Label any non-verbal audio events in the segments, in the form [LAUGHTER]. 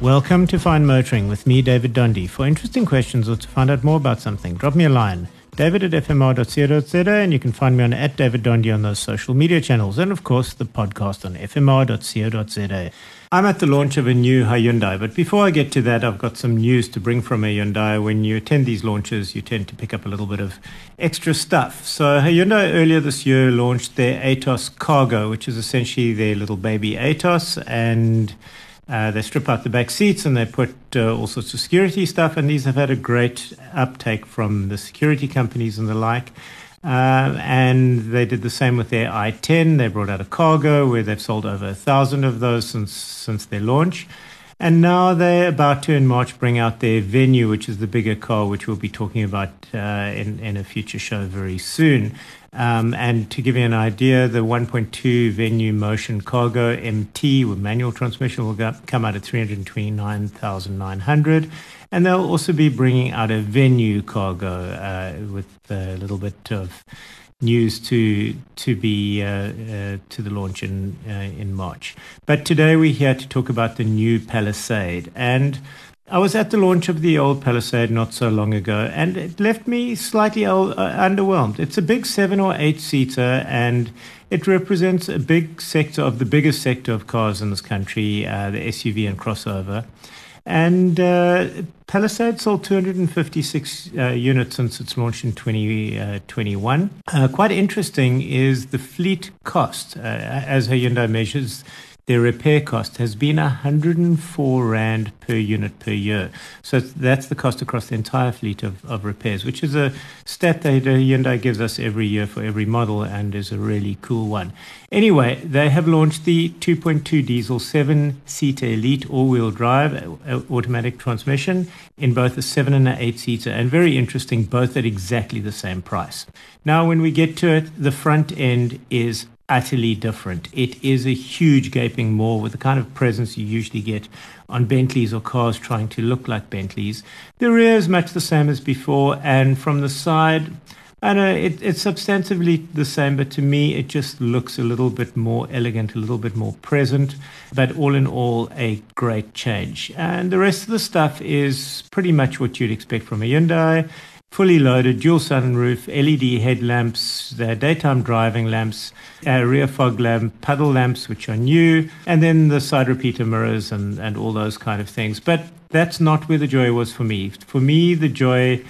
Welcome to Fine Motoring with me, David Donde. For interesting questions or to find out more about something, drop me a line. David at fmr.co.za, and you can find me on at David Donde on those social media channels, and of course the podcast on fmr.co.za. I'm at the launch of a new Hyundai, but before I get to that, I've got some news to bring from Hyundai. When you attend these launches, you tend to pick up a little bit of extra stuff. So Hyundai earlier this year launched their Atos Cargo, which is essentially their little baby Atos, and uh, they strip out the back seats and they put uh, all sorts of security stuff, and these have had a great uptake from the security companies and the like. Uh, and they did the same with their i10. They brought out a cargo where they've sold over a thousand of those since since their launch. And now they're about to in March bring out their venue, which is the bigger car, which we'll be talking about uh, in, in a future show very soon. Um, and to give you an idea, the 1.2 Venue Motion Cargo MT with manual transmission will go, come out at 329,900. And they'll also be bringing out a Venue Cargo uh, with a little bit of news to to be uh, uh, to the launch in uh, in March. But today we're here to talk about the new Palisade and I was at the launch of the old Palisade not so long ago, and it left me slightly uh, underwhelmed. It's a big seven or eight seater, and it represents a big sector of the biggest sector of cars in this country, uh, the SUV and crossover. And uh, Palisade sold 256 uh, units since its launch in 2021. Uh, quite interesting is the fleet cost, as Hyundai measures their repair cost has been 104 Rand per unit per year. So that's the cost across the entire fleet of, of repairs, which is a stat that Hyundai gives us every year for every model and is a really cool one. Anyway, they have launched the 2.2 diesel 7 seater elite all wheel drive uh, automatic transmission in both a 7 and an 8 seater, and very interesting, both at exactly the same price. Now, when we get to it, the front end is utterly different. It is a huge gaping maw with the kind of presence you usually get on Bentleys or cars trying to look like Bentleys. The rear is much the same as before, and from the side, I know uh, it, it's substantively the same, but to me, it just looks a little bit more elegant, a little bit more present. But all in all, a great change. And the rest of the stuff is pretty much what you'd expect from a Hyundai fully loaded dual sunroof, LED headlamps, the daytime driving lamps, rear fog lamp, puddle lamps, which are new, and then the side repeater mirrors and, and all those kind of things. But that's not where the joy was for me. For me, the joy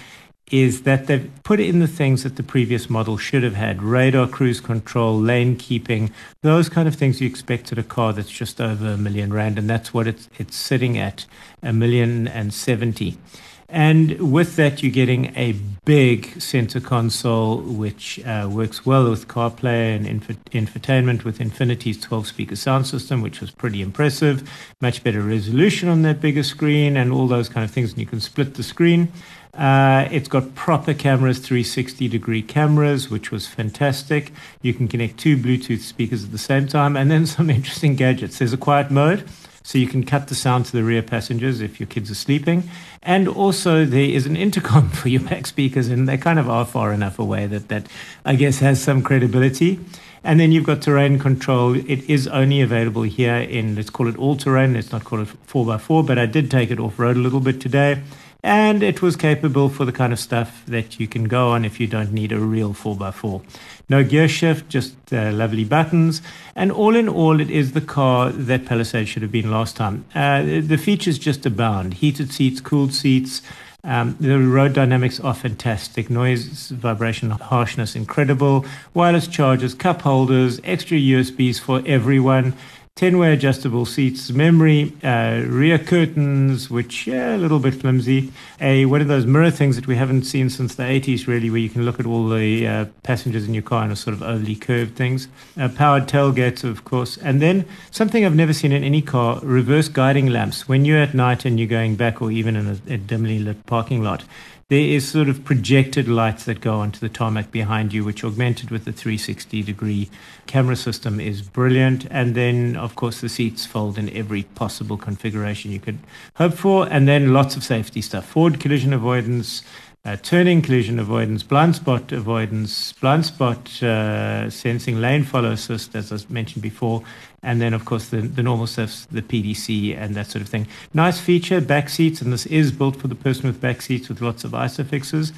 is that they've put in the things that the previous model should have had radar cruise control, lane keeping, those kind of things you expect at a car that's just over a million rand. And that's what it's, it's sitting at a million and seventy. And with that, you're getting a big center console, which uh, works well with CarPlay and inf- infotainment with Infinity's 12 speaker sound system, which was pretty impressive. Much better resolution on that bigger screen and all those kind of things. And you can split the screen. Uh, it's got proper cameras, 360 degree cameras, which was fantastic. You can connect two Bluetooth speakers at the same time, and then [LAUGHS] some interesting gadgets. There's a quiet mode, so you can cut the sound to the rear passengers if your kids are sleeping. And also there is an intercom [LAUGHS] for your back speakers, and they kind of are far enough away that that I guess has some credibility. And then you've got terrain control. It is only available here in let's call it all terrain. Let's not call it four x four, but I did take it off road a little bit today and it was capable for the kind of stuff that you can go on if you don't need a real 4x4. No gear shift, just uh, lovely buttons, and all in all, it is the car that Palisade should have been last time. Uh, the features just abound heated seats, cooled seats. Um, the road dynamics are fantastic. Noise, vibration, harshness, incredible. Wireless chargers, cup holders, extra USBs for everyone. 10 way adjustable seats, memory, uh, rear curtains, which, yeah, a little bit flimsy. A One of those mirror things that we haven't seen since the 80s, really, where you can look at all the uh, passengers in your car in a sort of overly curved things. Uh, powered tailgates, of course. And then something I've never seen in any car reverse guiding lamps. When you're at night and you're going back, or even in a, a dimly lit parking lot, there is sort of projected lights that go onto the tarmac behind you, which augmented with the 360 degree camera system is brilliant. And then, of course, the seats fold in every possible configuration you could hope for. And then lots of safety stuff. Forward collision avoidance, uh, turning collision avoidance, blind spot avoidance, blind spot uh, sensing, lane follow assist, as I mentioned before, and then of course the, the normal stuff, the PDC and that sort of thing. Nice feature, back seats, and this is built for the person with back seats with lots of ISOFIXes.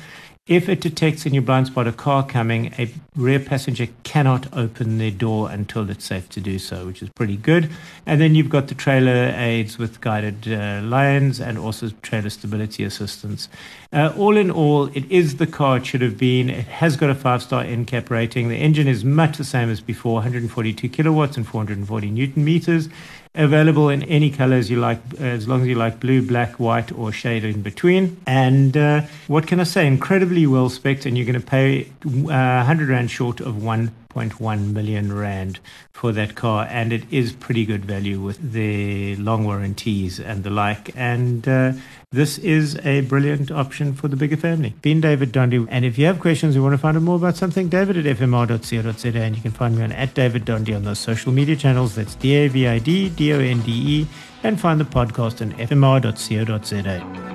If it detects in your blind spot a car coming, a rear passenger cannot open their door until it's safe to do so, which is pretty good. And then you've got the trailer aids with guided uh, lines and also trailer stability assistance. Uh, all in all, it is the car it should have been. It has got a five star NCAP rating. The engine is much the same as before 142 kilowatts and 440 newton meters available in any colors you like, as long as you like blue, black, white, or shade in between. And uh, what can I say? Incredibly well spec and you're going to pay uh, 100 Rand short of 1.1 million Rand for that car. And it is pretty good value with the long warranties and the like. And uh, this is a brilliant option for the bigger family. Been David Donde. And if you have questions or want to find out more about something, david at fmr.co.za. And you can find me on at David Donde on those social media channels. That's D A V I D D O N D E. And find the podcast on fmr.co.za.